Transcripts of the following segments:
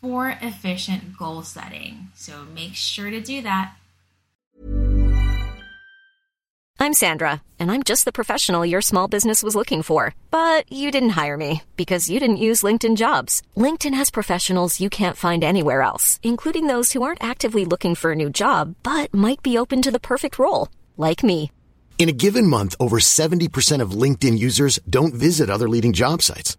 for efficient goal setting. So make sure to do that. I'm Sandra, and I'm just the professional your small business was looking for. But you didn't hire me because you didn't use LinkedIn jobs. LinkedIn has professionals you can't find anywhere else, including those who aren't actively looking for a new job but might be open to the perfect role, like me. In a given month, over 70% of LinkedIn users don't visit other leading job sites.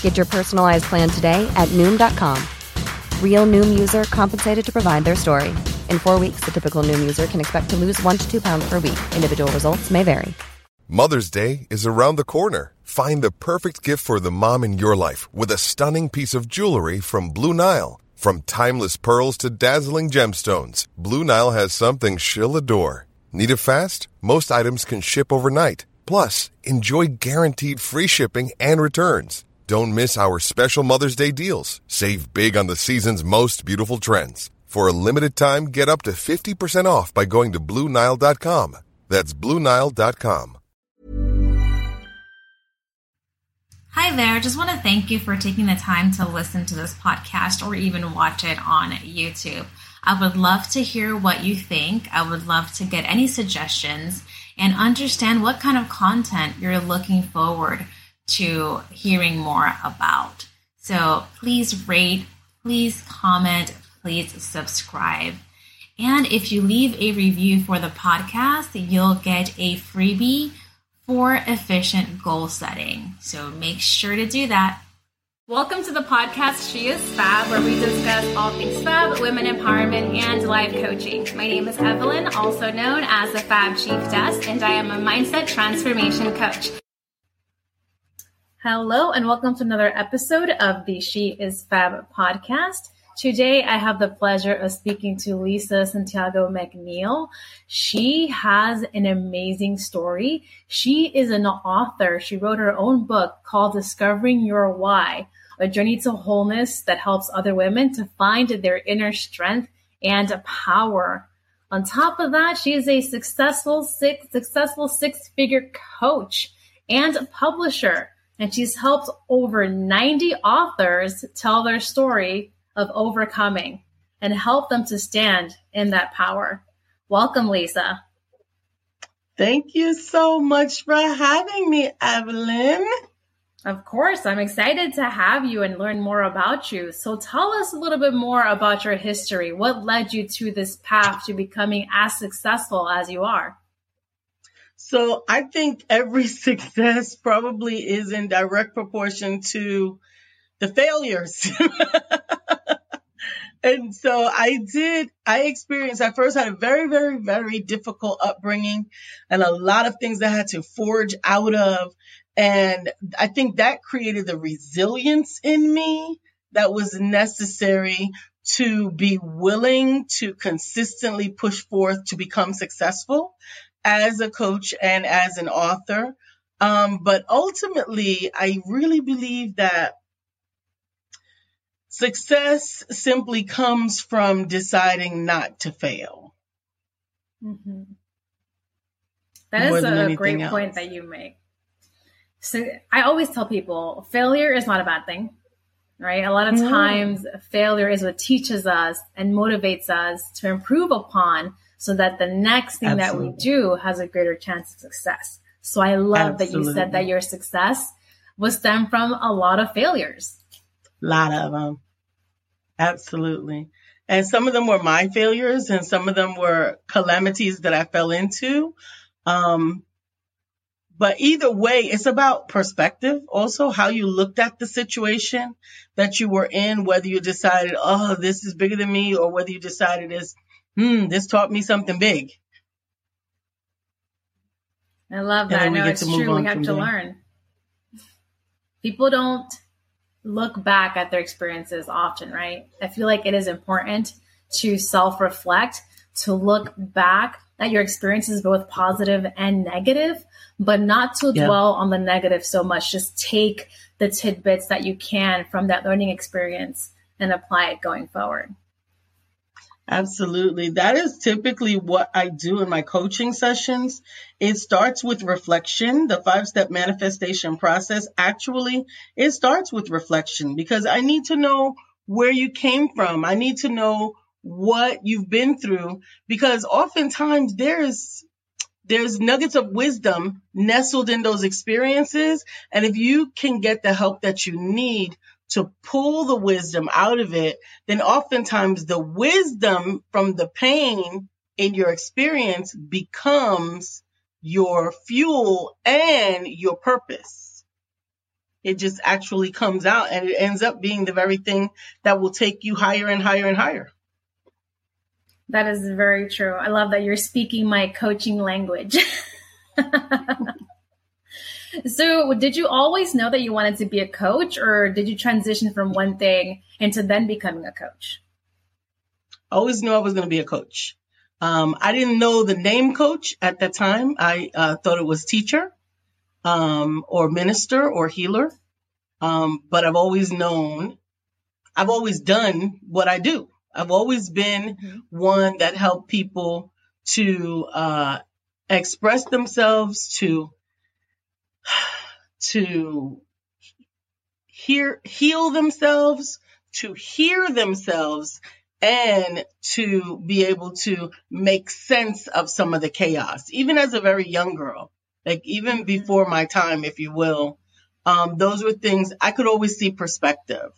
Get your personalized plan today at Noom.com. Real Noom user compensated to provide their story. In four weeks, the typical Noom user can expect to lose one to two pounds per week. Individual results may vary. Mother's Day is around the corner. Find the perfect gift for the mom in your life with a stunning piece of jewelry from Blue Nile. From timeless pearls to dazzling gemstones, Blue Nile has something she'll adore. Need it fast? Most items can ship overnight. Plus, enjoy guaranteed free shipping and returns. Don't miss our special Mother's Day deals. Save big on the season's most beautiful trends. For a limited time, get up to 50% off by going to Blue Nile.com. That's Blue Nile.com. Hi there. Just want to thank you for taking the time to listen to this podcast or even watch it on YouTube. I would love to hear what you think. I would love to get any suggestions and understand what kind of content you're looking forward to hearing more about. So please rate, please comment, please subscribe. And if you leave a review for the podcast, you'll get a freebie for efficient goal setting. So make sure to do that. Welcome to the podcast She is Fab, where we discuss all things fab, women empowerment, and life coaching. My name is Evelyn, also known as the Fab Chief Desk, and I am a mindset transformation coach. Hello, and welcome to another episode of the She is Fab podcast. Today, I have the pleasure of speaking to Lisa Santiago McNeil. She has an amazing story. She is an author. She wrote her own book called Discovering Your Why, a journey to wholeness that helps other women to find their inner strength and power. On top of that, she is a successful six, successful six figure coach and publisher. And she's helped over 90 authors tell their story of overcoming and help them to stand in that power. Welcome, Lisa. Thank you so much for having me, Evelyn. Of course, I'm excited to have you and learn more about you. So tell us a little bit more about your history. What led you to this path to becoming as successful as you are? So I think every success probably is in direct proportion to the failures. and so I did, I experienced, I first had a very, very, very difficult upbringing and a lot of things I had to forge out of. And I think that created the resilience in me that was necessary to be willing to consistently push forth to become successful as a coach and as an author. Um, but ultimately, I really believe that Success simply comes from deciding not to fail. Mm-hmm. That is a great else. point that you make. So I always tell people failure is not a bad thing, right? A lot of times failure is what teaches us and motivates us to improve upon so that the next thing Absolutely. that we do has a greater chance of success. So I love Absolutely. that you said that your success was stemmed from a lot of failures. A lot of them. Absolutely. And some of them were my failures and some of them were calamities that I fell into. Um, but either way, it's about perspective. Also, how you looked at the situation that you were in, whether you decided, oh, this is bigger than me, or whether you decided this, hmm, this taught me something big. I love that. No, it's true. We have to there. learn. People don't look back at their experiences often, right? I feel like it is important to self reflect, to look back at your experiences, both positive and negative, but not to yeah. dwell on the negative so much. Just take the tidbits that you can from that learning experience and apply it going forward. Absolutely. That is typically what I do in my coaching sessions. It starts with reflection. The five step manifestation process actually, it starts with reflection because I need to know where you came from. I need to know what you've been through because oftentimes there's there's nuggets of wisdom nestled in those experiences and if you can get the help that you need to pull the wisdom out of it, then oftentimes the wisdom from the pain in your experience becomes your fuel and your purpose. It just actually comes out and it ends up being the very thing that will take you higher and higher and higher. That is very true. I love that you're speaking my coaching language. So, did you always know that you wanted to be a coach, or did you transition from one thing into then becoming a coach? I always knew I was going to be a coach. Um, I didn't know the name coach at that time. I uh, thought it was teacher um, or minister or healer. Um, but I've always known, I've always done what I do. I've always been mm-hmm. one that helped people to uh, express themselves, to to hear, heal themselves, to hear themselves, and to be able to make sense of some of the chaos, even as a very young girl, like even before my time, if you will. Um, those were things I could always see perspective.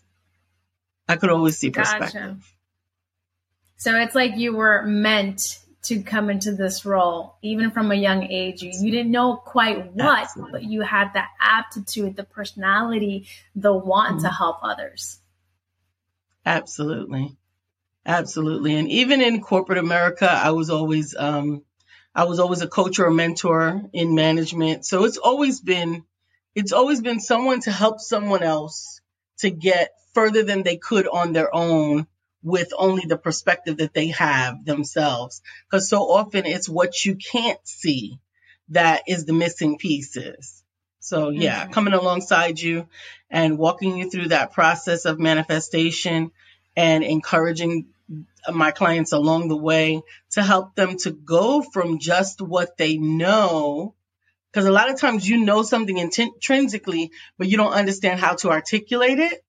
I could always see perspective. Gotcha. So it's like you were meant to come into this role, even from a young age. You, you didn't know quite what, Absolutely. but you had the aptitude, the personality, the want mm-hmm. to help others. Absolutely. Absolutely. And even in corporate America, I was always, um, I was always a coach or a mentor in management. So it's always been, it's always been someone to help someone else to get further than they could on their own with only the perspective that they have themselves. Because so often it's what you can't see that is the missing pieces. So yeah, mm-hmm. coming alongside you and walking you through that process of manifestation and encouraging my clients along the way to help them to go from just what they know because a lot of times you know something intrinsically but you don't understand how to articulate it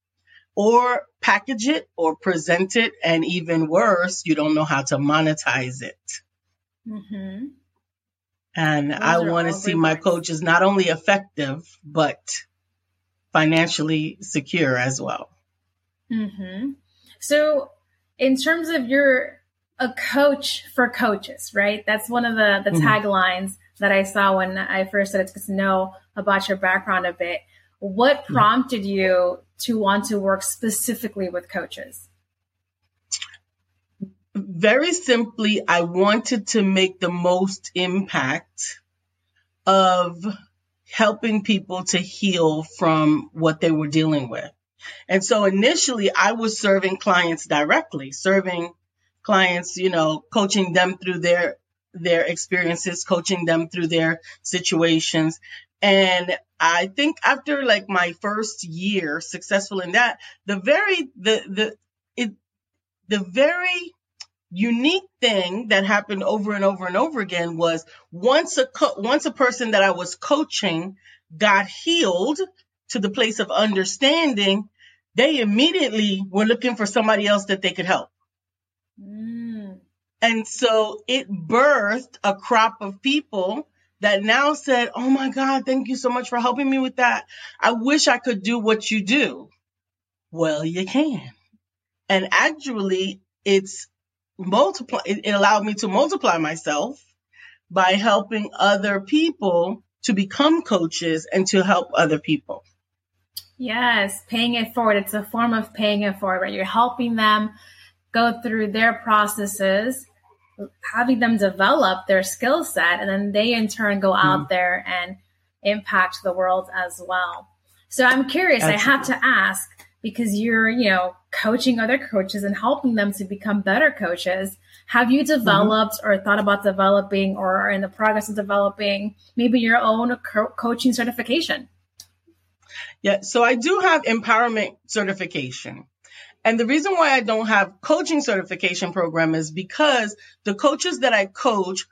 or package it or present it. And even worse, you don't know how to monetize it. Mm-hmm. And Those I want to see my coaches not only effective, but financially secure as well. Mm-hmm. So, in terms of your a coach for coaches, right? That's one of the the mm-hmm. taglines that I saw when I first started to know about your background a bit. What prompted you to want to work specifically with coaches? Very simply, I wanted to make the most impact of helping people to heal from what they were dealing with. And so initially I was serving clients directly, serving clients, you know, coaching them through their their experiences, coaching them through their situations. And I think after like my first year successful in that, the very, the, the, it, the very unique thing that happened over and over and over again was once a co- once a person that I was coaching got healed to the place of understanding, they immediately were looking for somebody else that they could help. Mm. And so it birthed a crop of people that now said, Oh my God, thank you so much for helping me with that. I wish I could do what you do. Well, you can. And actually, it's multiply, it, allowed me to multiply myself by helping other people to become coaches and to help other people. Yes, paying it forward. It's a form of paying it forward, right? You're helping them go through their processes, having them develop their skill set, and then they in turn go out mm. there and impact the world as well. So I'm curious, Absolutely. I have to ask because you're, you know, coaching other coaches and helping them to become better coaches. Have you mm-hmm. developed mm-hmm. or thought about developing or are in the progress of developing maybe your own co- coaching certification? Yeah, so I do have empowerment certification. And the reason why I don't have coaching certification program is because the coaches that I coach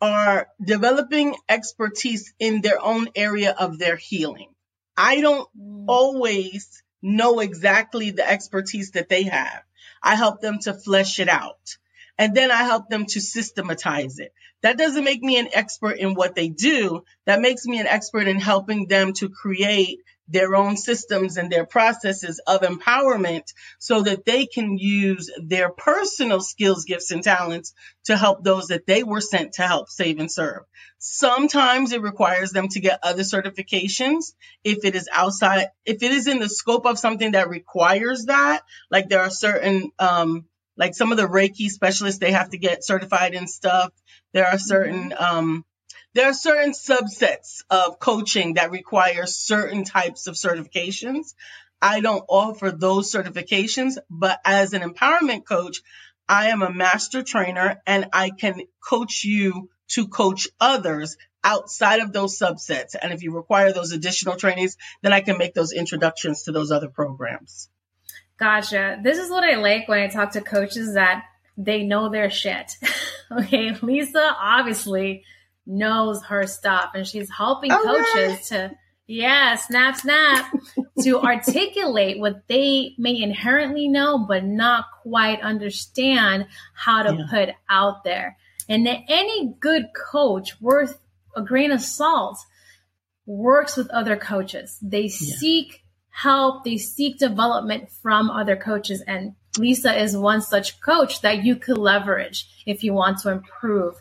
are developing expertise in their own area of their healing. I don't mm. always know exactly the expertise that they have. I help them to flesh it out. And then I help them to systematize it. That doesn't make me an expert in what they do. That makes me an expert in helping them to create their own systems and their processes of empowerment so that they can use their personal skills, gifts, and talents to help those that they were sent to help save and serve. Sometimes it requires them to get other certifications if it is outside, if it is in the scope of something that requires that, like there are certain, um, like some of the Reiki specialists, they have to get certified in stuff. There are certain, um, there are certain subsets of coaching that require certain types of certifications. I don't offer those certifications, but as an empowerment coach, I am a master trainer and I can coach you to coach others outside of those subsets. And if you require those additional trainings, then I can make those introductions to those other programs. Gotcha. This is what I like when I talk to coaches that they know their shit. okay. Lisa obviously knows her stuff and she's helping oh, coaches to yeah snap snap to articulate what they may inherently know but not quite understand how to yeah. put out there and any good coach worth a grain of salt works with other coaches they yeah. seek help they seek development from other coaches and lisa is one such coach that you could leverage if you want to improve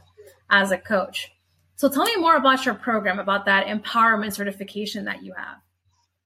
as a coach so tell me more about your program, about that empowerment certification that you have.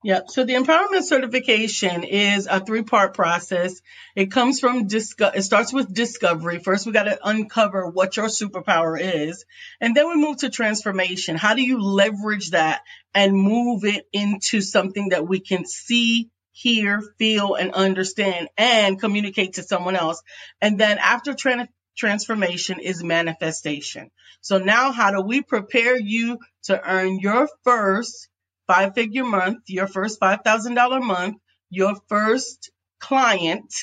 Yeah, so the empowerment certification is a three part process. It comes from disco- it starts with discovery. First, we got to uncover what your superpower is, and then we move to transformation. How do you leverage that and move it into something that we can see, hear, feel, and understand and communicate to someone else? And then after tra- transformation is manifestation. So now how do we prepare you to earn your first five figure month, your first $5,000 month, your first client?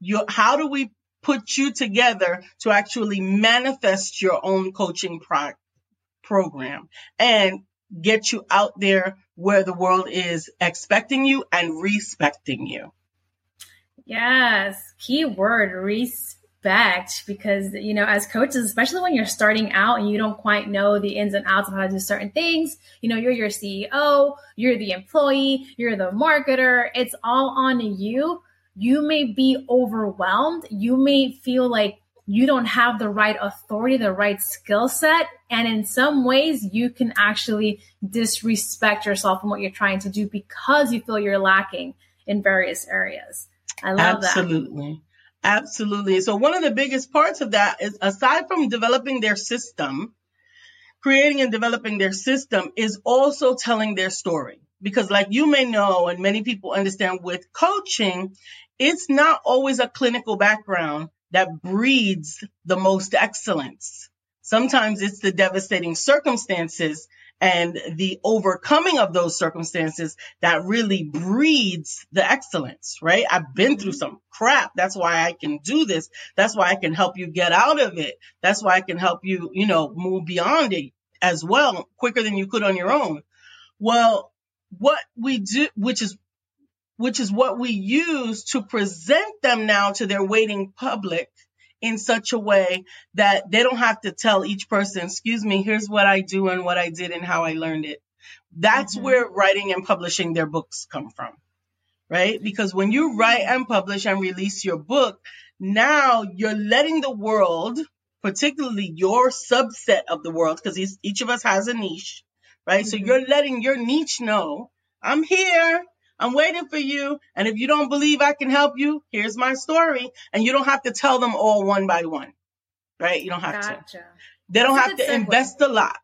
Your, how do we put you together to actually manifest your own coaching pro- program and get you out there where the world is expecting you and respecting you? Yes, keyword respect expect because you know as coaches especially when you're starting out and you don't quite know the ins and outs of how to do certain things you know you're your ceo you're the employee you're the marketer. It's all on you. You may be overwhelmed. You may feel like you don't have the right authority the right skill set and in some ways you can actually disrespect yourself and what you're trying to do because you feel you're lacking in various areas. I love absolutely. that. Absolutely Absolutely. So one of the biggest parts of that is aside from developing their system, creating and developing their system is also telling their story. Because like you may know, and many people understand with coaching, it's not always a clinical background that breeds the most excellence. Sometimes it's the devastating circumstances and the overcoming of those circumstances that really breeds the excellence, right? I've been through mm-hmm. some crap. That's why I can do this. That's why I can help you get out of it. That's why I can help you, you know, move beyond it as well quicker than you could on your own. Well, what we do, which is which is what we use to present them now to their waiting public in such a way that they don't have to tell each person, excuse me, here's what I do and what I did and how I learned it. That's mm-hmm. where writing and publishing their books come from, right? Because when you write and publish and release your book, now you're letting the world, particularly your subset of the world, because each of us has a niche, right? Mm-hmm. So you're letting your niche know, I'm here. I'm waiting for you. And if you don't believe I can help you, here's my story. And you don't have to tell them all one by one, right? You don't have gotcha. to. They don't That's have to segue. invest a lot.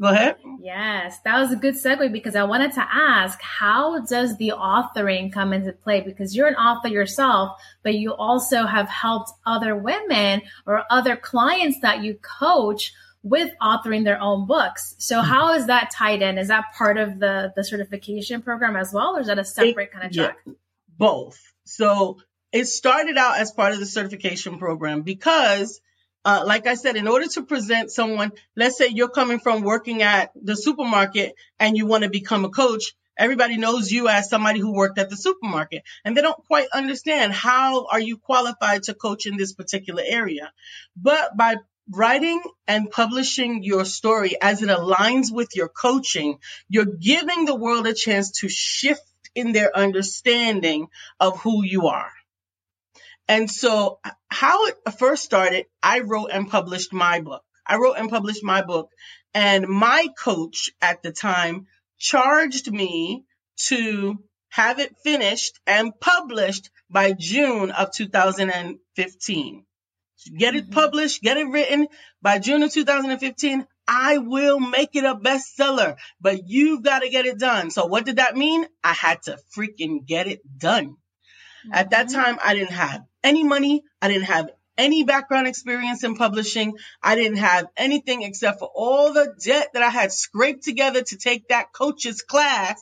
Go ahead. Yes, that was a good segue because I wanted to ask how does the authoring come into play? Because you're an author yourself, but you also have helped other women or other clients that you coach with authoring their own books. So mm-hmm. how is that tied in? Is that part of the the certification program as well, or is that a separate it, kind of track? Yeah, both. So it started out as part of the certification program because uh, like I said, in order to present someone, let's say you're coming from working at the supermarket and you want to become a coach, everybody knows you as somebody who worked at the supermarket and they don't quite understand how are you qualified to coach in this particular area. But by writing and publishing your story as it aligns with your coaching, you're giving the world a chance to shift in their understanding of who you are. And so how it first started, I wrote and published my book. I wrote and published my book and my coach at the time charged me to have it finished and published by June of 2015. Get it mm-hmm. published, get it written by June of 2015. I will make it a bestseller, but you've got to get it done. So what did that mean? I had to freaking get it done. At that mm-hmm. time, I didn't have any money. I didn't have any background experience in publishing. I didn't have anything except for all the debt that I had scraped together to take that coach's class.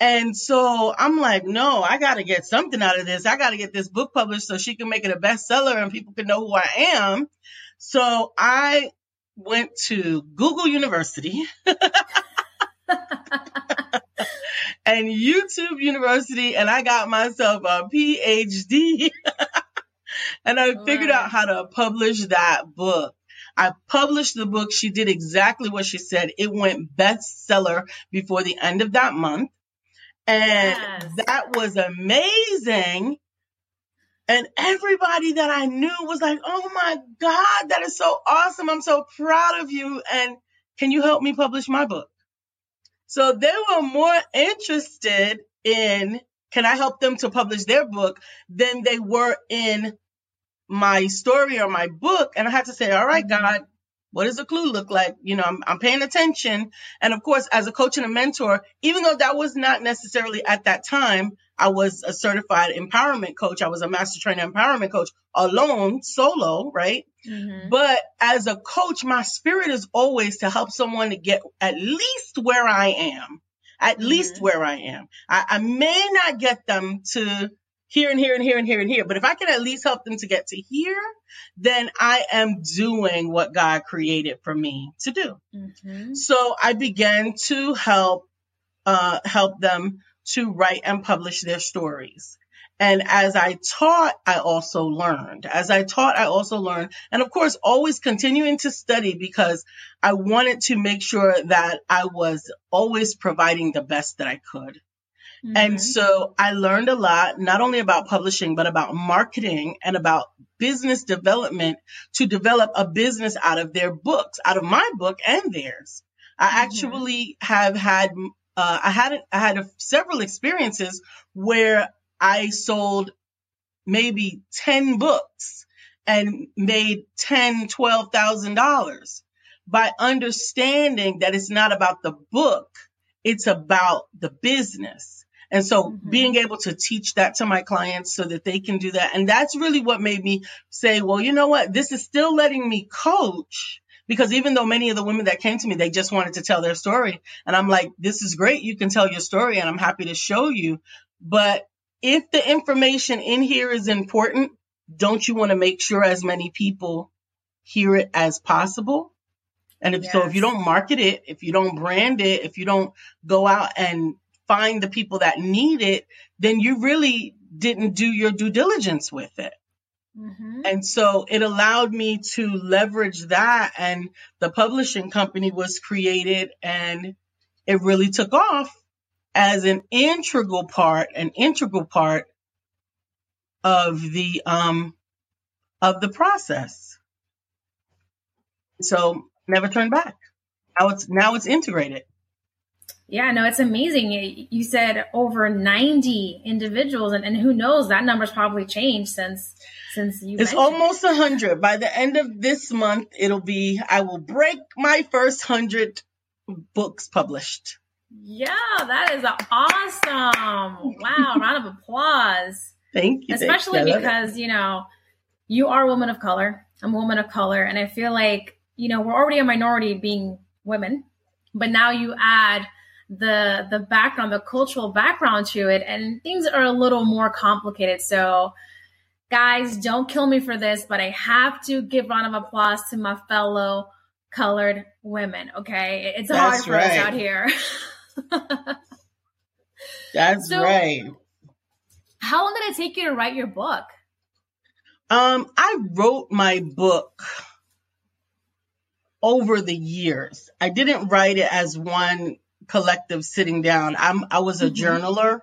And so I'm like, no, I got to get something out of this. I got to get this book published so she can make it a bestseller and people can know who I am. So I went to Google University. and YouTube University, and I got myself a PhD. and I figured out how to publish that book. I published the book. She did exactly what she said. It went bestseller before the end of that month. And yes. that was amazing. And everybody that I knew was like, oh my God, that is so awesome. I'm so proud of you. And can you help me publish my book? So they were more interested in can I help them to publish their book than they were in my story or my book. And I had to say, all right, mm-hmm. God, what does a clue look like? You know, I'm, I'm paying attention. And of course, as a coach and a mentor, even though that was not necessarily at that time, I was a certified empowerment coach. I was a master trainer empowerment coach alone, solo, right? Mm-hmm. But as a coach, my spirit is always to help someone to get at least where I am, at mm-hmm. least where I am. I, I may not get them to here and here and here and here and here. But if I can at least help them to get to here, then I am doing what God created for me to do. Mm-hmm. So I began to help, uh, help them to write and publish their stories. And as I taught, I also learned. As I taught, I also learned. And of course, always continuing to study because I wanted to make sure that I was always providing the best that I could. Mm-hmm. And so I learned a lot, not only about publishing, but about marketing and about business development to develop a business out of their books, out of my book and theirs. I mm-hmm. actually have had, uh, I had, I had a, several experiences where I sold maybe 10 books and made ten, twelve thousand dollars by understanding that it's not about the book, it's about the business. And so mm-hmm. being able to teach that to my clients so that they can do that. And that's really what made me say, well, you know what? This is still letting me coach because even though many of the women that came to me, they just wanted to tell their story. And I'm like, this is great. You can tell your story and I'm happy to show you. But if the information in here is important, don't you want to make sure as many people hear it as possible? And if yes. so, if you don't market it, if you don't brand it, if you don't go out and find the people that need it, then you really didn't do your due diligence with it. Mm-hmm. And so it allowed me to leverage that and the publishing company was created and it really took off as an integral part, an integral part of the um of the process. So never turn back. Now it's now it's integrated. Yeah, no, it's amazing. You said over 90 individuals, and, and who knows, that number's probably changed since since you. It's almost a hundred. By the end of this month, it'll be. I will break my first hundred books published. Yeah, that is awesome! Wow, round of applause. Thank you. Especially thank you. because you know you are a woman of color. I'm a woman of color, and I feel like you know we're already a minority being women, but now you add the the background, the cultural background to it, and things are a little more complicated. So, guys, don't kill me for this, but I have to give round of applause to my fellow colored women. Okay, it's That's hard for right. us out here. That's So- right. How long did it take you to write your book? Um, I wrote my book over the years. I didn't write it as one collective sitting down. I'm I was a Mhm. journaler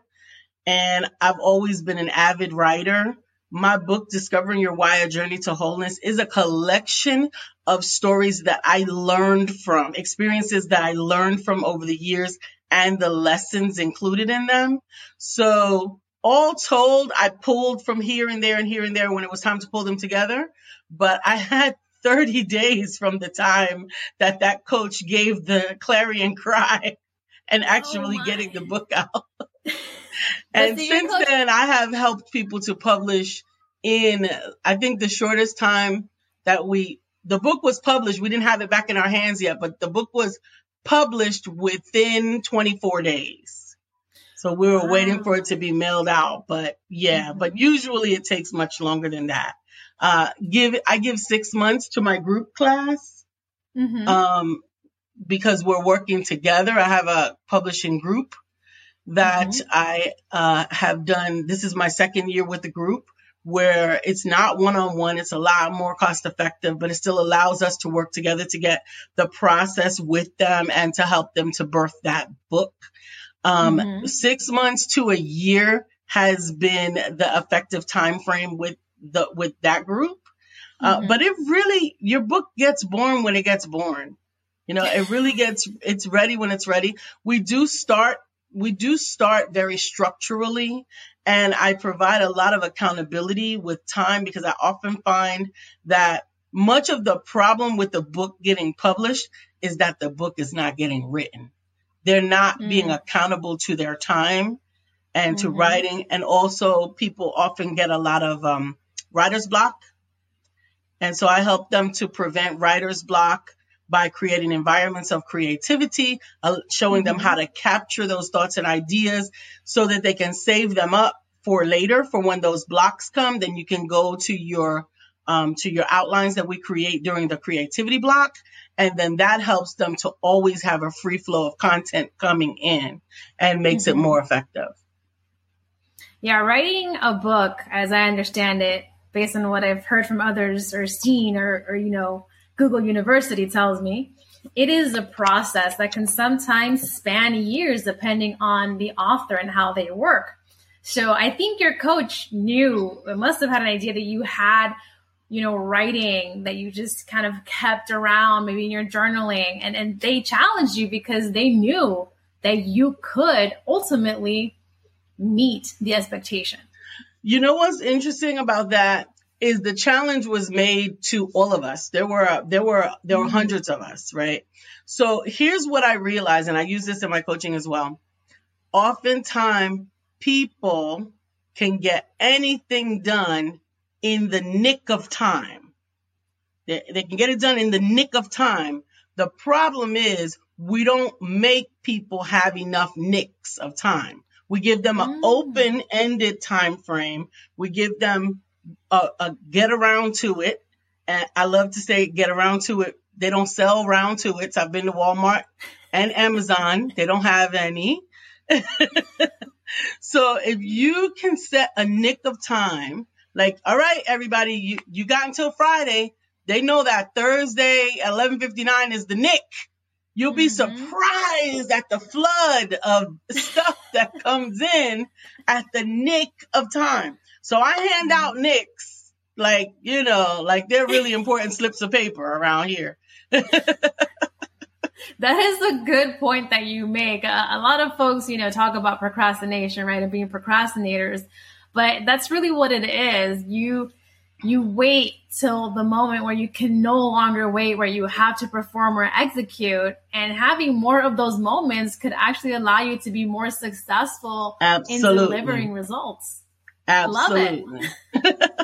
and I've always been an avid writer. My book, Discovering Your Why A Journey to Wholeness, is a collection of stories that I learned from, experiences that I learned from over the years and the lessons included in them. So all told, I pulled from here and there and here and there when it was time to pull them together. But I had 30 days from the time that that coach gave the clarion cry and actually my. getting the book out. and so since coach- then, I have helped people to publish in, I think the shortest time that we, the book was published. We didn't have it back in our hands yet, but the book was published within 24 days. So we were waiting for it to be mailed out, but yeah, Mhm. but usually it takes much longer than that. Uh, give I give six months to my group class Mhm. um, because we're working together. I have a publishing group that Mhm. I uh, have done. This is my second year with the group where it's not one on one. It's a lot more cost effective, but it still allows us to work together to get the process with them and to help them to birth that book. Um, Mhm. Six months to a year has been the effective time frame with the with that group. Uh, Mhm. But it really, your book gets born when it gets born. You know, it really gets, it's ready when it's ready. We do start, we do start very structurally and I provide a lot of accountability with time because I often find that much of the problem with the book getting published is that the book is not getting written. They're not being Mm. accountable to their time and to Mhm. writing. And also people often get a lot of, um, writer's block. And so I help them to prevent writer's block by creating environments of creativity, uh, showing them Mhm. how to capture those thoughts and ideas so that they can save them up for later for when those blocks come. Then you can go to your um, to your outlines that we create during the creativity block. And then that helps them to always have a free flow of content coming in and makes it Mhm. more effective. Yeah, writing a book, as I understand it, based on what I've heard from others or seen, or, or you know, Google University tells me, it is a process that can sometimes span years depending on the author and how they work. So I think your coach knew, must have had an idea that you had, you know, writing that you just kind of kept around, maybe in your journaling, and, and they challenged you because they knew that you could ultimately meet the expectation. You know what's interesting about that is the challenge was made to all of us. There were there were there were Mhm. hundreds of us, right? So here's what I realized, and I use this in my coaching as well. Oftentimes, people can get anything done in the nick of time. They, they can get it done in the nick of time. The problem is we don't make people have enough nicks of time. We give them an Mm. open-ended time frame. We give them a, get around to it. And I love to say get around to it. They don't sell round to it. So I've been to Walmart and Amazon. They don't have any. so if you can set a nick of time, like, all right, everybody, you, you got until Friday. They know that Thursday, 1159 is the nick. You'll be Mhm. surprised at the flood of stuff that comes in at the nick of time. So I hand out nicks, like, you know, like they're really important slips of paper around here. that is a good point that you make. Uh, a lot of folks, you know, talk about procrastination, right, and being procrastinators, but that's really what it is. You you wait till the moment where you can no longer wait, where you have to perform or execute, and having more of those moments could actually allow you to be more successful Absolutely. in delivering results. Absolutely. Love it.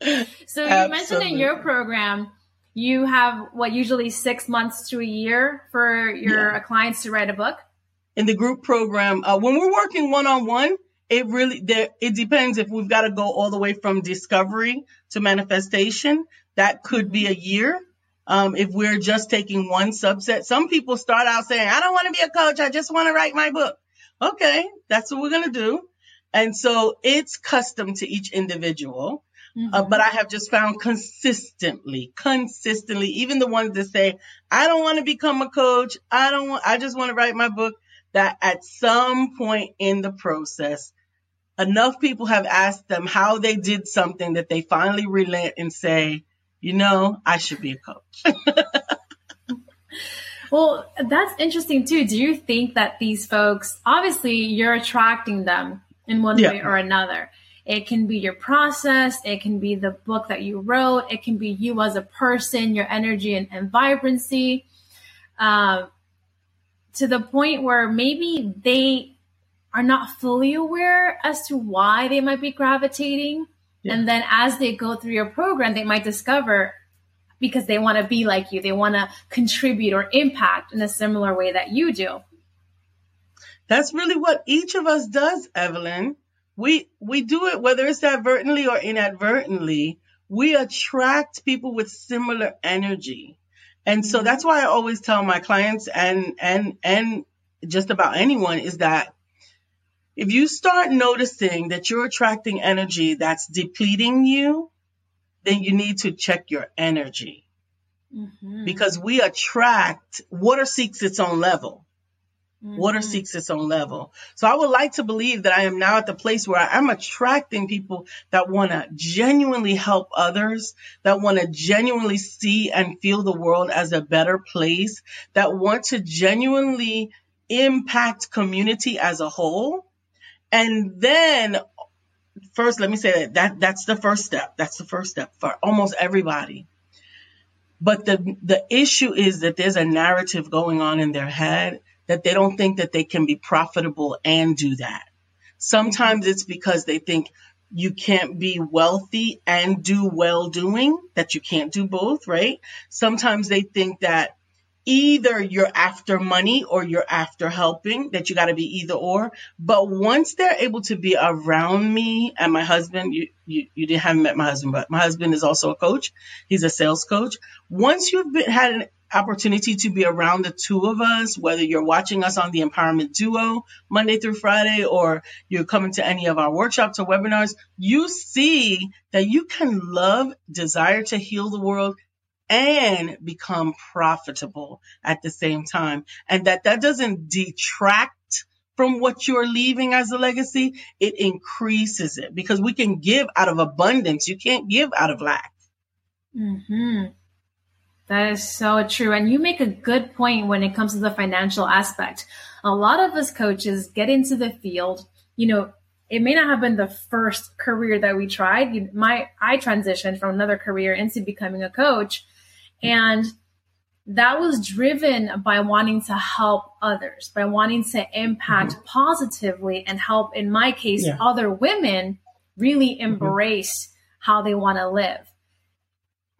so you Absolutely. mentioned in your program you have what usually six months to a year for your yeah. clients to write a book in the group program uh, when we're working one-on-one it really there it depends if we've got to go all the way from discovery to manifestation that could be a year um, if we're just taking one subset some people start out saying i don't want to be a coach i just want to write my book okay that's what we're going to do and so it's custom to each individual Mm-hmm. Uh, but I have just found consistently, consistently, even the ones that say, I don't want to become a coach. I don't want, I just want to write my book that at some point in the process, enough people have asked them how they did something that they finally relent and say, you know, I should be a coach. well, that's interesting too. Do you think that these folks, obviously you're attracting them in one yeah. way or another. It can be your process. It can be the book that you wrote. It can be you as a person, your energy and, and vibrancy. Uh, to the point where maybe they are not fully aware as to why they might be gravitating. Yeah. And then as they go through your program, they might discover because they want to be like you, they want to contribute or impact in a similar way that you do. That's really what each of us does, Evelyn. We we do it whether it's advertently or inadvertently we attract people with similar energy. And so that's why i always tell my clients and and and just about anyone is that if you start noticing that you're attracting energy that's depleting you then you need to check your energy. Mm-hmm. because we attract water seeks its own level Mm-hmm. Water seeks its own level. So I would like to believe that I am now at the place where I'm attracting people that want to genuinely help others, that want to genuinely see and feel the world as a better place, that want to genuinely impact community as a whole. And then first, let me say that, that that's the first step. That's the first step for almost everybody. But the, the issue is that there's a narrative going on in their head that they don't think that they can be profitable and do that. Sometimes it's because they think you can't be wealthy and do well doing, that you can't do both, right? Sometimes they think that either you're after money or you're after helping, that you got to be either or. But once they're able to be around me and my husband, you, you, you didn't haven't met my husband, but my husband is also a coach. He's a sales coach. Once you've been, had an opportunity to be around the two of us, whether you're watching us on the Empowerment Duo Monday through Friday or you're coming to any of our workshops or webinars, you see that you can love, desire to heal the world and become profitable at the same time. And that that doesn't detract from what you're leaving as a legacy. It increases it because we can give out of abundance. You can't give out of lack. Hmm. That is so true. And you make a good point when it comes to the financial aspect. A lot of us coaches get into the field, you know, it may not have been the first career that we tried. My I transitioned from another career into becoming a coach and that was driven by wanting to help others, by wanting to impact mm-hmm. positively and help in my case yeah. other women really mm-hmm. embrace mm-hmm. how they want to live.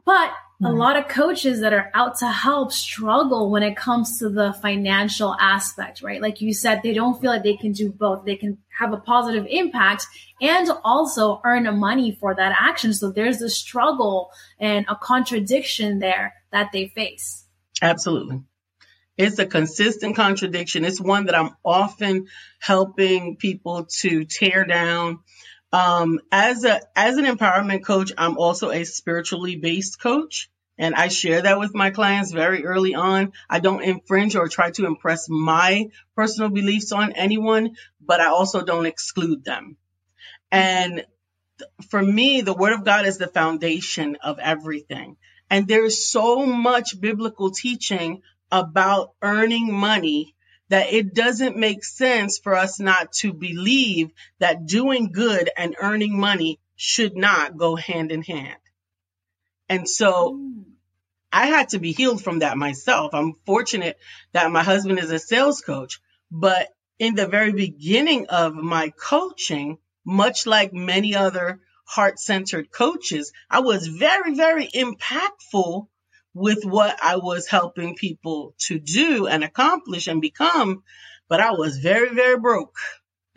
But a mm-hmm. lot of coaches that are out to help struggle when it comes to the financial aspect, right? Like you said, they don't feel like they can do both. They can have a positive impact and also earn money for that action. So there's a struggle and a contradiction there that they face. Absolutely. It's a consistent contradiction. It's one that I'm often helping people to tear down um, as a as an empowerment coach, I'm also a spiritually based coach, and I share that with my clients very early on. I don't infringe or try to impress my personal beliefs on anyone, but I also don't exclude them. And for me, the word of God is the foundation of everything. And there's so much biblical teaching about earning money that it doesn't make sense for us not to believe that doing good and earning money should not go hand in hand. And so hmm. I had to be healed from that myself. I'm fortunate that my husband is a sales coach, but in the very beginning of my coaching, much like many other heart centered coaches, I was very, very impactful with what I was helping people to do and accomplish and become, but I was very, very broke.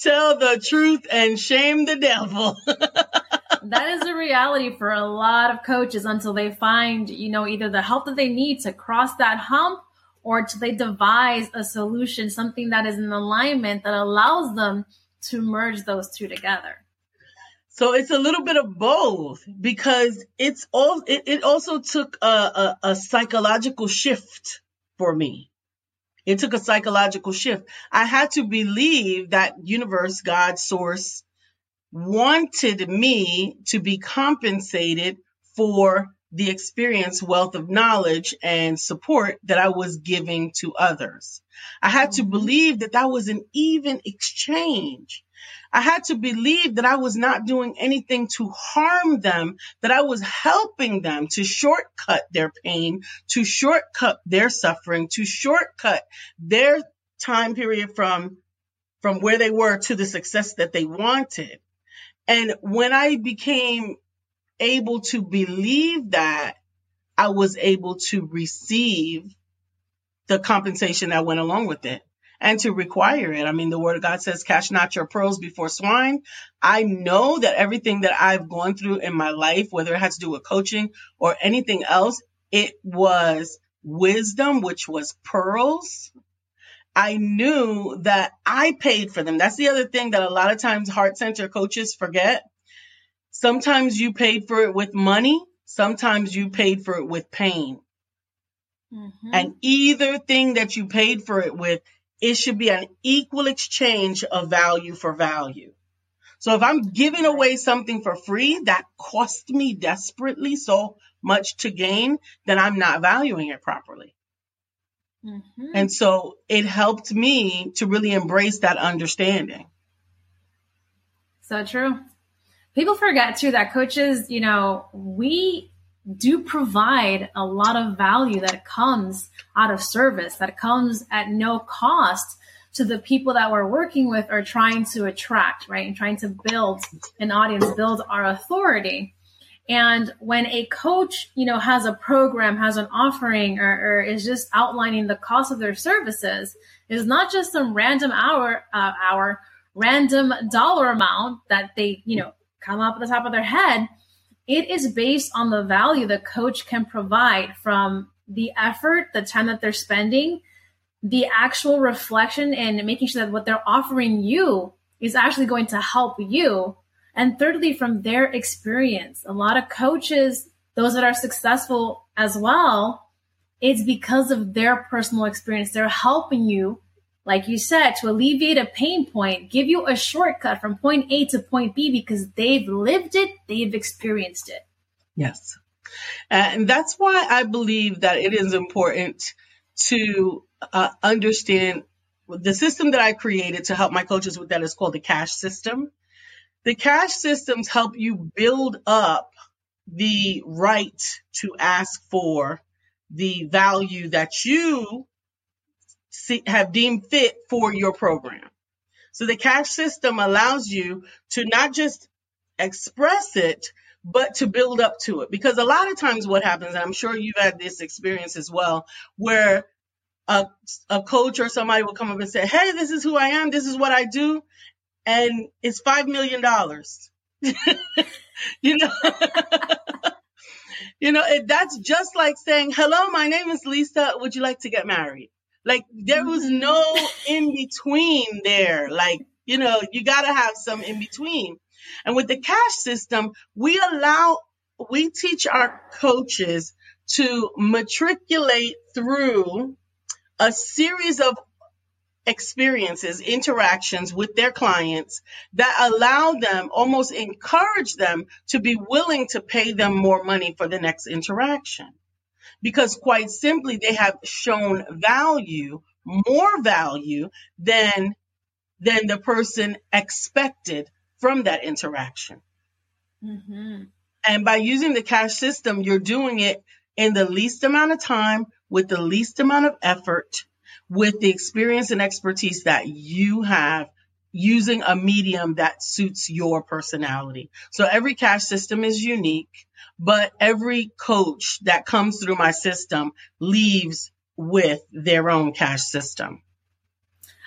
Tell the truth and shame the devil. that is a reality for a lot of coaches until they find, you know, either the help that they need to cross that hump or to they devise a solution, something that is in alignment that allows them to merge those two together. So it's a little bit of both because it's all, it, it also took a, a, a psychological shift for me. It took a psychological shift. I had to believe that universe, God, source wanted me to be compensated for the experience, wealth of knowledge and support that I was giving to others. I had to mm-hmm. believe that that was an even exchange. I had to believe that I was not doing anything to harm them, that I was helping them to shortcut their pain, to shortcut their suffering, to shortcut their time period from, from where they were to the success that they wanted. And when I became able to believe that, I was able to receive the compensation that went along with it and to require it. I mean, the word of God says, "Cash not your pearls before swine. I know that everything that I've gone through in my life, whether it had to do with coaching or anything else, it was wisdom, which was pearls. I knew that I paid for them. That's the other thing that a lot of times heart center coaches forget. Sometimes you paid for it with money. Sometimes you paid for it with pain. Mm-hmm. And either thing that you paid for it with it should be an equal exchange of value for value. So if I'm giving away something for free that cost me desperately so much to gain, then I'm not valuing it properly. Mm-hmm. And so it helped me to really embrace that understanding. So true. People forget too that coaches, you know, we do provide a lot of value that comes out of service, that comes at no cost to the people that we're working with or trying to attract, right? And trying to build an audience, build our authority. And when a coach, you know, has a program, has an offering, or, or is just outlining the cost of their services, is not just some random hour, uh, hour, random dollar amount that they, you know, come up at the top of their head it is based on the value the coach can provide from the effort, the time that they're spending, the actual reflection, and making sure that what they're offering you is actually going to help you. And thirdly, from their experience, a lot of coaches, those that are successful as well, it's because of their personal experience. They're helping you like you said, to alleviate a pain point, give you a shortcut from point A to point B because they've lived it, they've experienced it. Yes. And that's why I believe that it is important to uh, understand the system that I created to help my coaches with that is called the cash system. The cash systems help you build up the right to ask for the value that you see, have deemed fit for your program. So the cash system allows you to not just express it, but to build up to it. Because a lot of times what happens, and I'm sure you've had this experience as well, where a, a coach or somebody will come up and say, Hey, this is who I am. This is what I do. And it's $5 million. you know, you know, that's just like saying, hello, my name is Lisa. Would you like to get married? Like there was mm-hmm. no in between there. Like, you know, you got to have some in between. And with the cash system, we allow, we teach our coaches to matriculate through a series of experiences, interactions with their clients that allow them, almost encourage them to be willing to pay them more money for the next interaction. Because quite simply, they have shown value, more value than, than the person expected from that interaction. Mm-hmm. And by using the cash system, you're doing it in the least amount of time with the least amount of effort with the experience and expertise that you have using a medium that suits your personality. So every cash system is unique, but every coach that comes through my system leaves with their own cash system.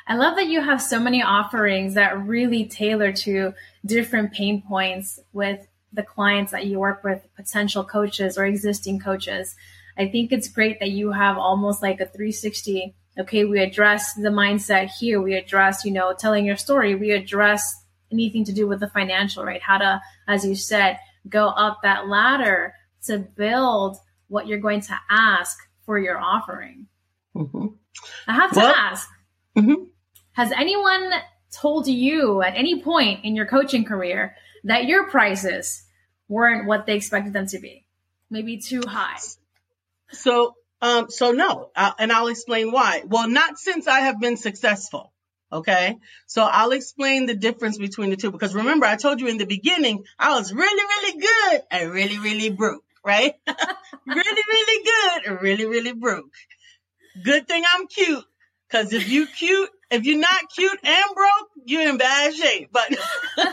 I love that you have so many offerings that really tailor to different pain points with the clients that you work with, potential coaches or existing coaches. I think it's great that you have almost like a 360 okay we address the mindset here. We address you know telling your story. We address anything to do with the financial right? How to as you said go up that ladder to build what you're going to ask for your offering. Mm-hmm. i have to well, ask mm-hmm. has anyone told you at any point in your coaching career that your prices weren't what they expected them to be? Maybe too high. So um, so no, and I'll explain why. Well, not since I have been successful. Okay. So I'll explain the difference between the two because remember I told you in the beginning, I was really, really good and really, really broke, right? really, really good and really, really broke. Good thing I'm cute. Cause if you cute, if you're not cute and broke, you're in bad shape. But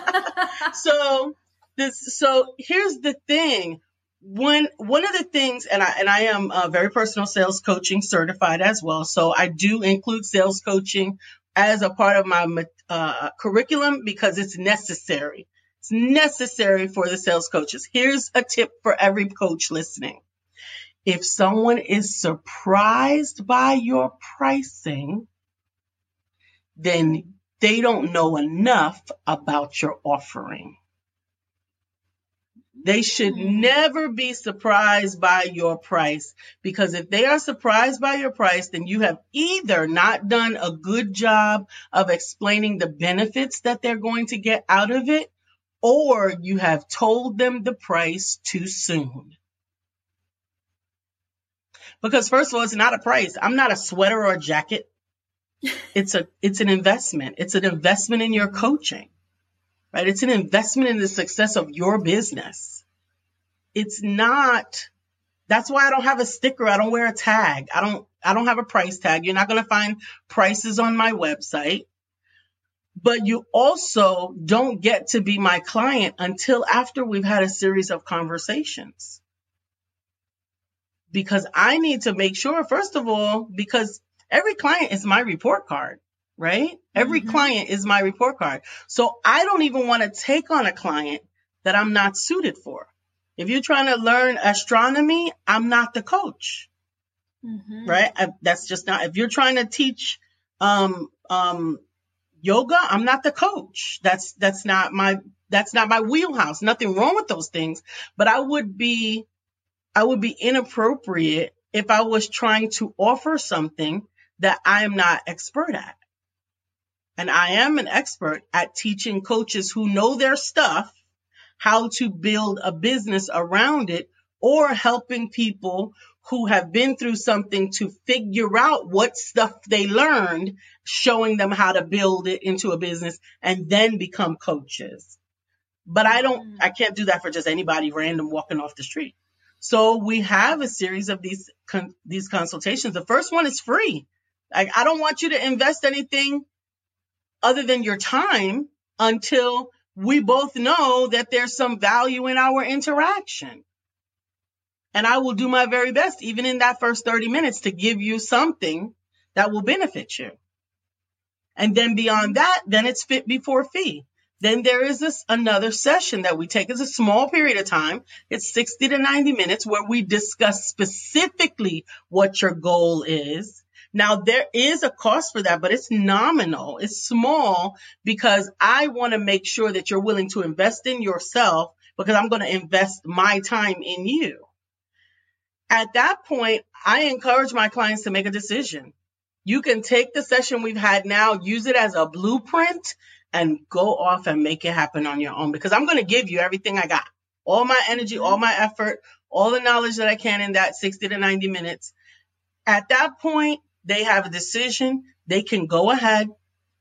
so this, so here's the thing one one of the things, and I and I am uh, very personal sales coaching certified as well, so I do include sales coaching as a part of my uh, curriculum because it's necessary. It's necessary for the sales coaches. Here's a tip for every coach listening: if someone is surprised by your pricing, then they don't know enough about your offering. They should mm-hmm. never be surprised by your price because if they are surprised by your price, then you have either not done a good job of explaining the benefits that they're going to get out of it, or you have told them the price too soon. Because first of all, it's not a price. I'm not a sweater or a jacket. It's a, it's an investment. It's an investment in your coaching right? It's an investment in the success of your business. It's not, that's why I don't have a sticker. I don't wear a tag. I don't, I don't have a price tag. You're not going to find prices on my website. But you also don't get to be my client until after we've had a series of conversations. Because I need to make sure, first of all, because every client is my report card right? Every mm-hmm. client is my report card. So I don't even want to take on a client that I'm not suited for. If you're trying to learn astronomy, I'm not the coach. Mm-hmm. Right? I, that's just not, if you're trying to teach, um, um, yoga, I'm not the coach. That's, that's not my, that's not my wheelhouse. Nothing wrong with those things, but I would be, I would be inappropriate if I was trying to offer something that I am not expert at. And I am an expert at teaching coaches who know their stuff how to build a business around it or helping people who have been through something to figure out what stuff they learned, showing them how to build it into a business and then become coaches. But I don't, mm. I can't do that for just anybody random walking off the street. So we have a series of these, con- these consultations. The first one is free. Like, I don't want you to invest anything other than your time until we both know that there's some value in our interaction. And I will do my very best, even in that first 30 minutes, to give you something that will benefit you. And then beyond that, then it's fit before fee. Then there is this another session that we take. It's a small period of time. It's 60 to 90 minutes where we discuss specifically what your goal is now there is a cost for that, but it's nominal. It's small because I want to make sure that you're willing to invest in yourself because I'm going to invest my time in you. At that point, I encourage my clients to make a decision. You can take the session we've had now, use it as a blueprint, and go off and make it happen on your own because I'm going to give you everything I got all my energy, all my effort, all the knowledge that I can in that 60 to 90 minutes. At that point, they have a decision. They can go ahead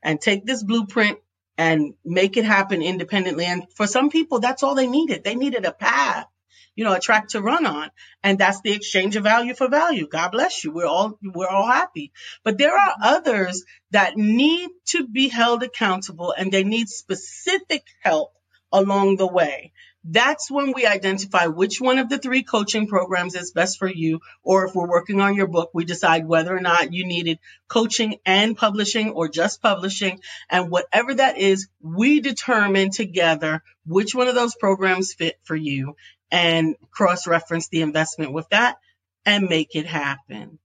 and take this blueprint and make it happen independently. And for some people, that's all they needed. They needed a path, you know, a track to run on. And that's the exchange of value for value. God bless you. We're all, we're all happy. But there are others that need to be held accountable and they need specific help along the way. That's when we identify which one of the three coaching programs is best for you. Or if we're working on your book, we decide whether or not you needed coaching and publishing or just publishing. And whatever that is, we determine together which one of those programs fit for you and cross reference the investment with that and make it happen.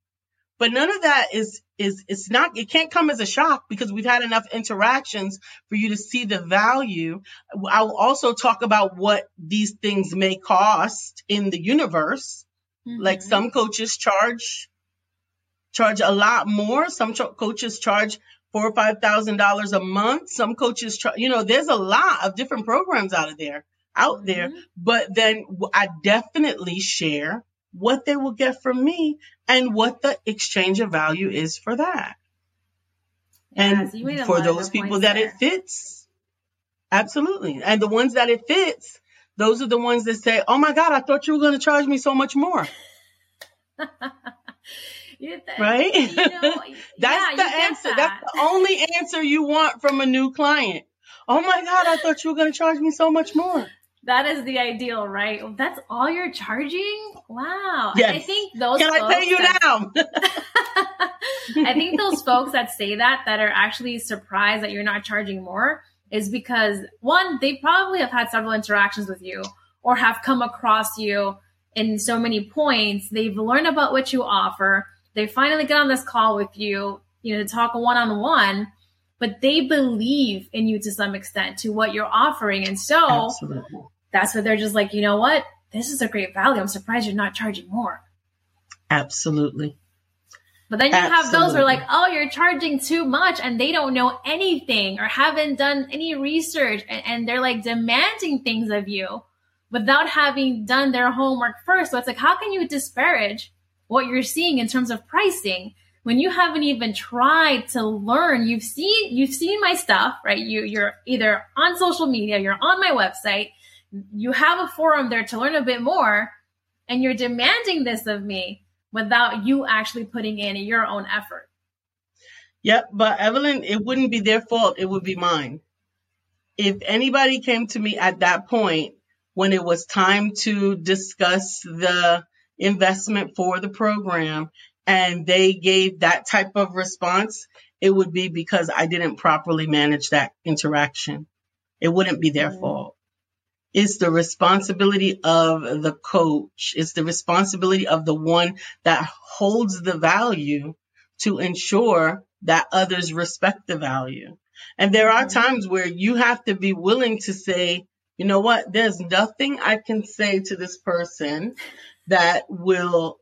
But none of that is is it's not it can't come as a shock because we've had enough interactions for you to see the value. I'll also talk about what these things may cost in the universe. Mm-hmm. Like some coaches charge charge a lot more. Some ch- coaches charge four or five thousand dollars a month. Some coaches, try, you know, there's a lot of different programs out of there, out mm-hmm. there. But then I definitely share what they will get from me and what the exchange of value is for that. and for those people that there. it fits, absolutely. And the ones that it fits, those are the ones that say, "Oh my God, I thought you were going to charge me so much more." right? You know, That's yeah, the answer. That. That's the only answer you want from a new client. Oh my God, I thought you were going to charge me so much more. That is the ideal, right? That's all you're charging? Wow. Yes. I think those Can I pay you that, now? I think those folks that say that that are actually surprised that you're not charging more is because one, they probably have had several interactions with you or have come across you in so many points. They've learned about what you offer. They finally get on this call with you, you know, to talk one on one but they believe in you to some extent to what you're offering. And so Absolutely. That's what they're just like, you know what? This is a great value. I'm surprised you're not charging more. Absolutely. But then you Absolutely. have those who are like, oh, you're charging too much and they don't know anything or haven't done any research and, and they're like demanding things of you without having done their homework first. So it's like, how can you disparage what you're seeing in terms of pricing when you haven't even tried to learn you've seen you've seen my stuff right you you're either on social media you're on my website you have a forum there to learn a bit more and you're demanding this of me without you actually putting in your own effort yep but evelyn it wouldn't be their fault it would be mine if anybody came to me at that point when it was time to discuss the investment for the program and they gave that type of response, it would be because I didn't properly manage that interaction. It wouldn't be their mm-hmm. fault. It's the responsibility of the coach. It's the responsibility of the one that holds the value to ensure that others respect the value. And there are mm-hmm. times where you have to be willing to say, you know what? There's nothing I can say to this person that will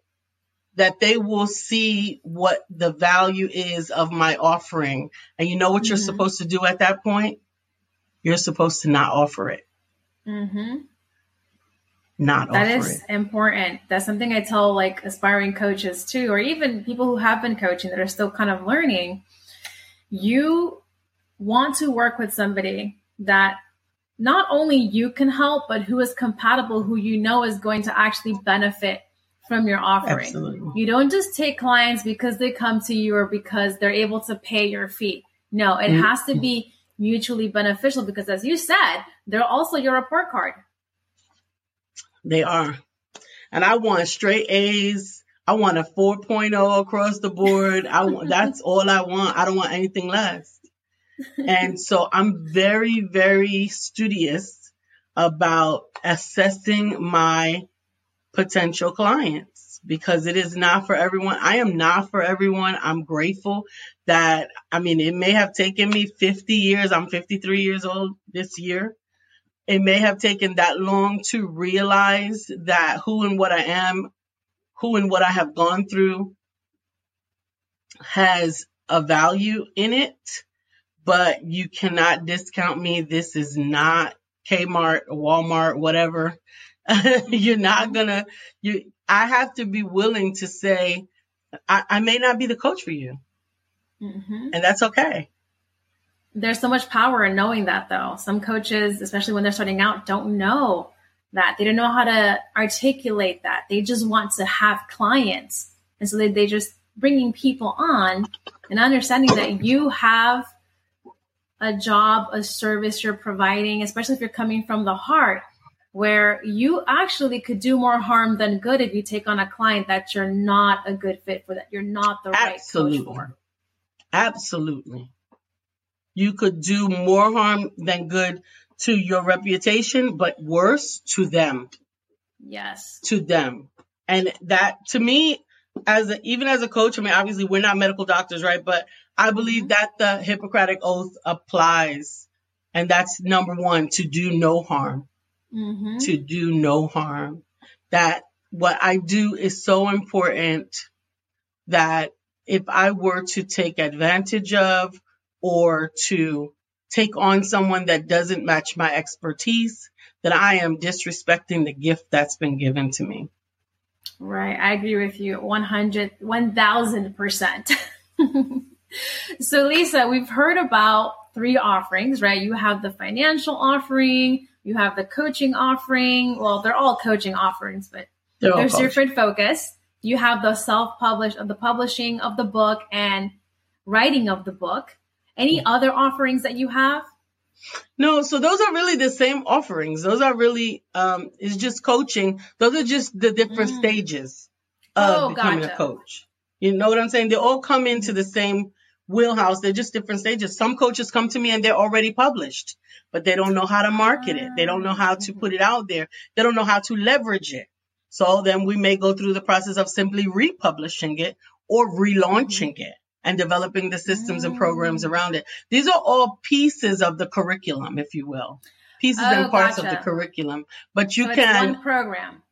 that they will see what the value is of my offering. And you know what mm-hmm. you're supposed to do at that point? You're supposed to not offer it. Mm-hmm. Not that is it. important. That's something I tell like aspiring coaches too, or even people who have been coaching that are still kind of learning. You want to work with somebody that not only you can help, but who is compatible, who you know is going to actually benefit from your offering. Absolutely. You don't just take clients because they come to you or because they're able to pay your fee. No, it mm-hmm. has to be mutually beneficial because as you said, they're also your report card. They are. And I want straight A's. I want a 4.0 across the board. I want that's all I want. I don't want anything less. and so I'm very very studious about assessing my potential clients because it is not for everyone. I am not for everyone. I'm grateful that, I mean, it may have taken me 50 years. I'm 53 years old this year. It may have taken that long to realize that who and what I am, who and what I have gone through has a value in it, but you cannot discount me. This is not Kmart, Walmart, whatever. You're not gonna, you, I have to be willing to say, I, I may not be the coach for you. Mm-hmm. And that's okay. There's so much power in knowing that, though. Some coaches, especially when they're starting out, don't know that. They don't know how to articulate that. They just want to have clients. And so they, they just bringing people on and understanding that you have a job, a service you're providing, especially if you're coming from the heart, where you actually could do more harm than good if you take on a client that you're not a good fit for, that you're not the Absolutely. right coach for. Absolutely. You could do more harm than good to your reputation, but worse to them. Yes. To them. And that to me, as a, even as a coach, I mean, obviously we're not medical doctors, right? But I believe mm-hmm. that the Hippocratic oath applies. And that's number one, to do no harm. Mm-hmm. To do no harm. That what I do is so important that if I were to take advantage of or to take on someone that doesn't match my expertise, that I am disrespecting the gift that's been given to me. Right. I agree with you 100, 1000%. so, Lisa, we've heard about three offerings, right? You have the financial offering, you have the coaching offering. Well, they're all coaching offerings, but they're there's different focus. You have the self-published of the publishing of the book and writing of the book. Any other offerings that you have? No so those are really the same offerings. Those are really um it's just coaching. Those are just the different mm. stages of oh, becoming gotcha. a coach. You know what i'm saying? They all come into the same wheelhouse they're just different stages some coaches come to me and they're already published but they don't know how to market it they don't know how to put it out there they don't know how to leverage it so then we may go through the process of simply republishing it or relaunching it and developing the systems and programs around it. These are all pieces of the curriculum, if you will, pieces oh, and parts gotcha. of the curriculum. But you so can one program.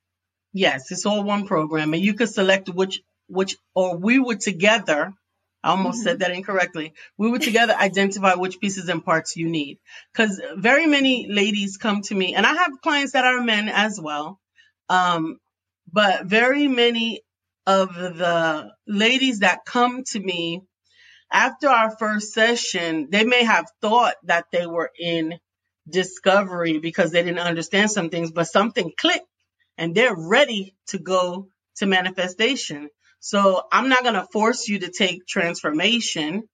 Yes, it's all one program, and you can select which which or we would together. I almost mm-hmm. said that incorrectly. We would together identify which pieces and parts you need. Because very many ladies come to me, and I have clients that are men as well. Um, but very many of the ladies that come to me after our first session, they may have thought that they were in discovery because they didn't understand some things, but something clicked and they're ready to go to manifestation. So I'm not going to force you to take transformation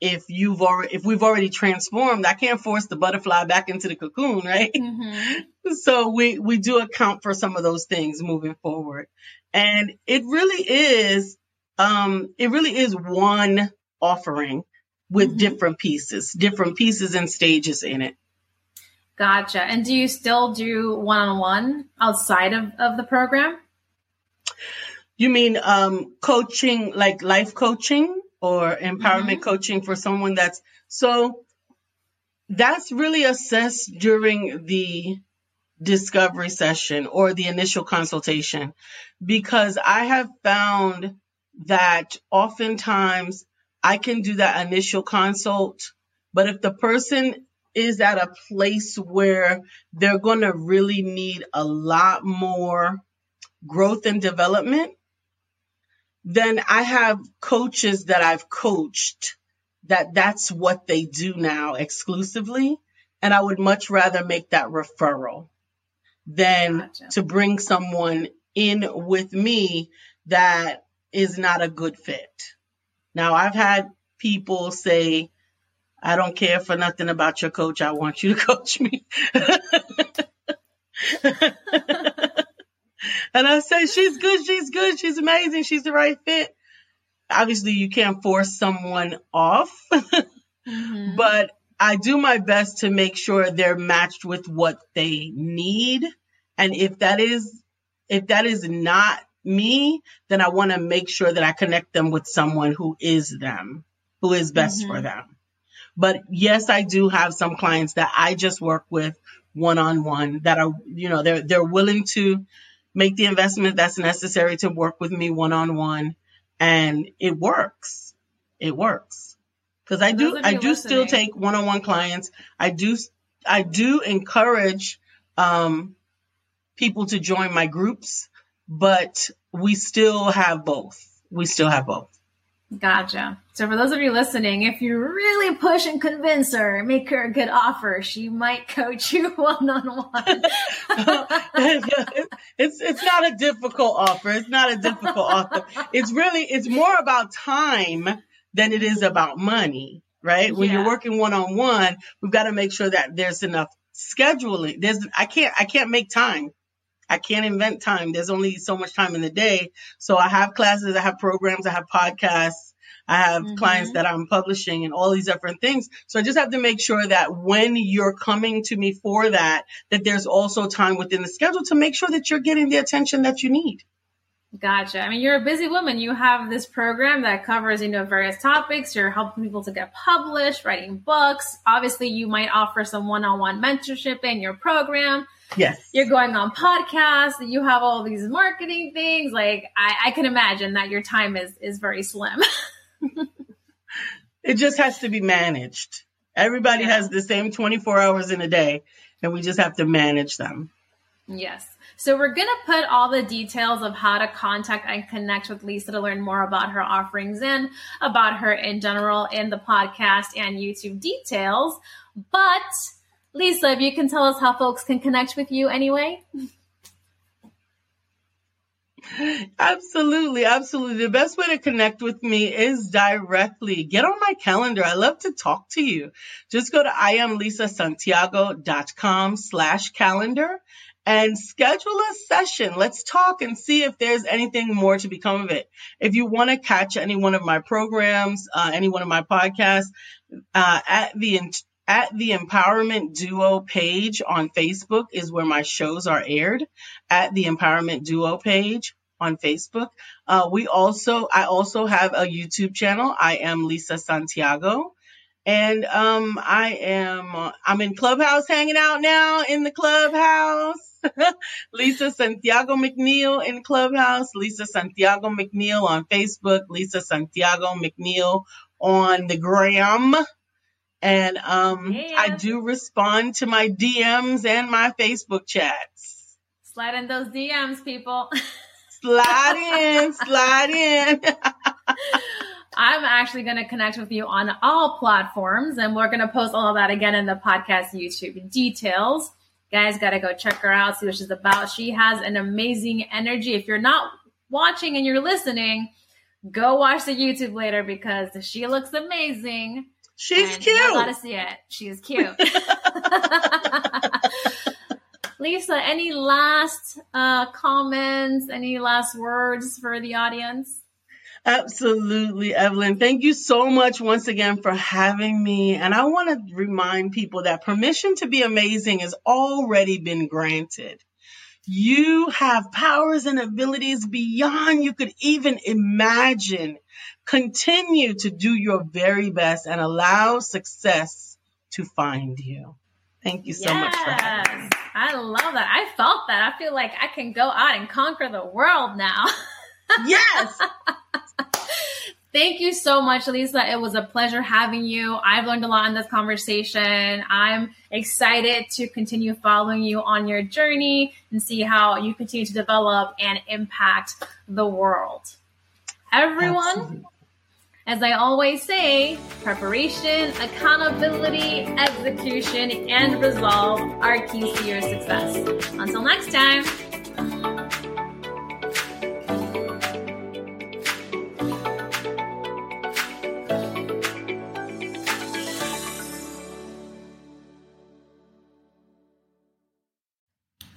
if you've already if we've already transformed. I can't force the butterfly back into the cocoon right? Mm-hmm. so we we do account for some of those things moving forward. And it really is um it really is one offering with mm-hmm. different pieces different pieces and stages in it. Gotcha. And do you still do one-on-one outside of, of the program you mean um coaching like life coaching or empowerment mm-hmm. coaching for someone that's so that's really assessed during the discovery session or the initial consultation because I have found that oftentimes I can do that initial consult, but if the person is at a place where they're going to really need a lot more growth and development, then I have coaches that I've coached that that's what they do now exclusively. And I would much rather make that referral than gotcha. to bring someone in with me that is not a good fit. Now, I've had people say, I don't care for nothing about your coach. I want you to coach me. And I say, she's good, she's good, she's amazing, she's the right fit. Obviously, you can't force someone off, mm-hmm. but I do my best to make sure they're matched with what they need. And if that is, if that is not me, then I want to make sure that I connect them with someone who is them, who is best mm-hmm. for them. But yes, I do have some clients that I just work with one on one that are, you know, they're, they're willing to make the investment that's necessary to work with me one on one and it works. it works. Because I do, I do listening. still take one-on-one clients. I do, I do encourage um, people to join my groups, but we still have both. We still have both. Gotcha. So for those of you listening, if you really push and convince her, make her a good offer, she might coach you one on one. It's it's not a difficult offer. It's not a difficult offer. It's really it's more about time than it is about money, right? When yeah. you're working one on one, we've got to make sure that there's enough scheduling. There's I can't I can't make time. I can't invent time. There's only so much time in the day. So I have classes, I have programs, I have podcasts, I have mm-hmm. clients that I'm publishing and all these different things. So I just have to make sure that when you're coming to me for that, that there's also time within the schedule to make sure that you're getting the attention that you need. Gotcha. I mean, you're a busy woman. You have this program that covers, you know, various topics. You're helping people to get published, writing books. Obviously, you might offer some one-on-one mentorship in your program. Yes. You're going on podcasts. You have all these marketing things. Like, I, I can imagine that your time is is very slim. it just has to be managed. Everybody yeah. has the same 24 hours in a day, and we just have to manage them. Yes. So we're going to put all the details of how to contact and connect with Lisa to learn more about her offerings and about her in general in the podcast and YouTube details. But Lisa, if you can tell us how folks can connect with you anyway. Absolutely, absolutely. The best way to connect with me is directly. Get on my calendar. I love to talk to you. Just go to iamlisasantiago.com slash calendar and schedule a session. Let's talk and see if there's anything more to become of it. If you want to catch any one of my programs, uh, any one of my podcasts, uh, at the at the Empowerment Duo page on Facebook is where my shows are aired. At the Empowerment Duo page on Facebook. Uh, we also, I also have a YouTube channel. I am Lisa Santiago. And um, I am, I'm in Clubhouse hanging out now in the Clubhouse. Lisa Santiago McNeil in Clubhouse, Lisa Santiago McNeil on Facebook, Lisa Santiago McNeil on the gram. And um, yeah. I do respond to my DMs and my Facebook chats. Slide in those DMs, people. slide in, slide in. I'm actually going to connect with you on all platforms, and we're going to post all of that again in the podcast YouTube details. Guys, got to go check her out, see what she's about. She has an amazing energy. If you're not watching and you're listening, go watch the YouTube later because she looks amazing. She's cute. I gotta see it. She is cute. Lisa, any last uh, comments? Any last words for the audience? Absolutely, Evelyn. Thank you so much once again for having me. And I want to remind people that permission to be amazing has already been granted. You have powers and abilities beyond you could even imagine. Continue to do your very best and allow success to find you. Thank you so yes, much for having me. I love that. I felt that. I feel like I can go out and conquer the world now. yes. Thank you so much, Lisa. It was a pleasure having you. I've learned a lot in this conversation. I'm excited to continue following you on your journey and see how you continue to develop and impact the world. Everyone, Absolutely. as I always say, preparation, accountability, execution, and resolve are keys to your success. Until next time.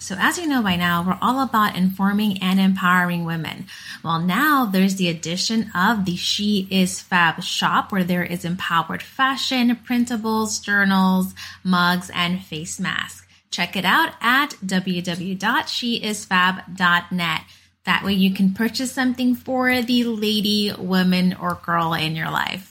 So, as you know by now, we're all about informing and empowering women. Well, now there's the addition of the She Is Fab shop where there is empowered fashion, printables, journals, mugs, and face masks. Check it out at www.sheisfab.net. That way you can purchase something for the lady, woman, or girl in your life.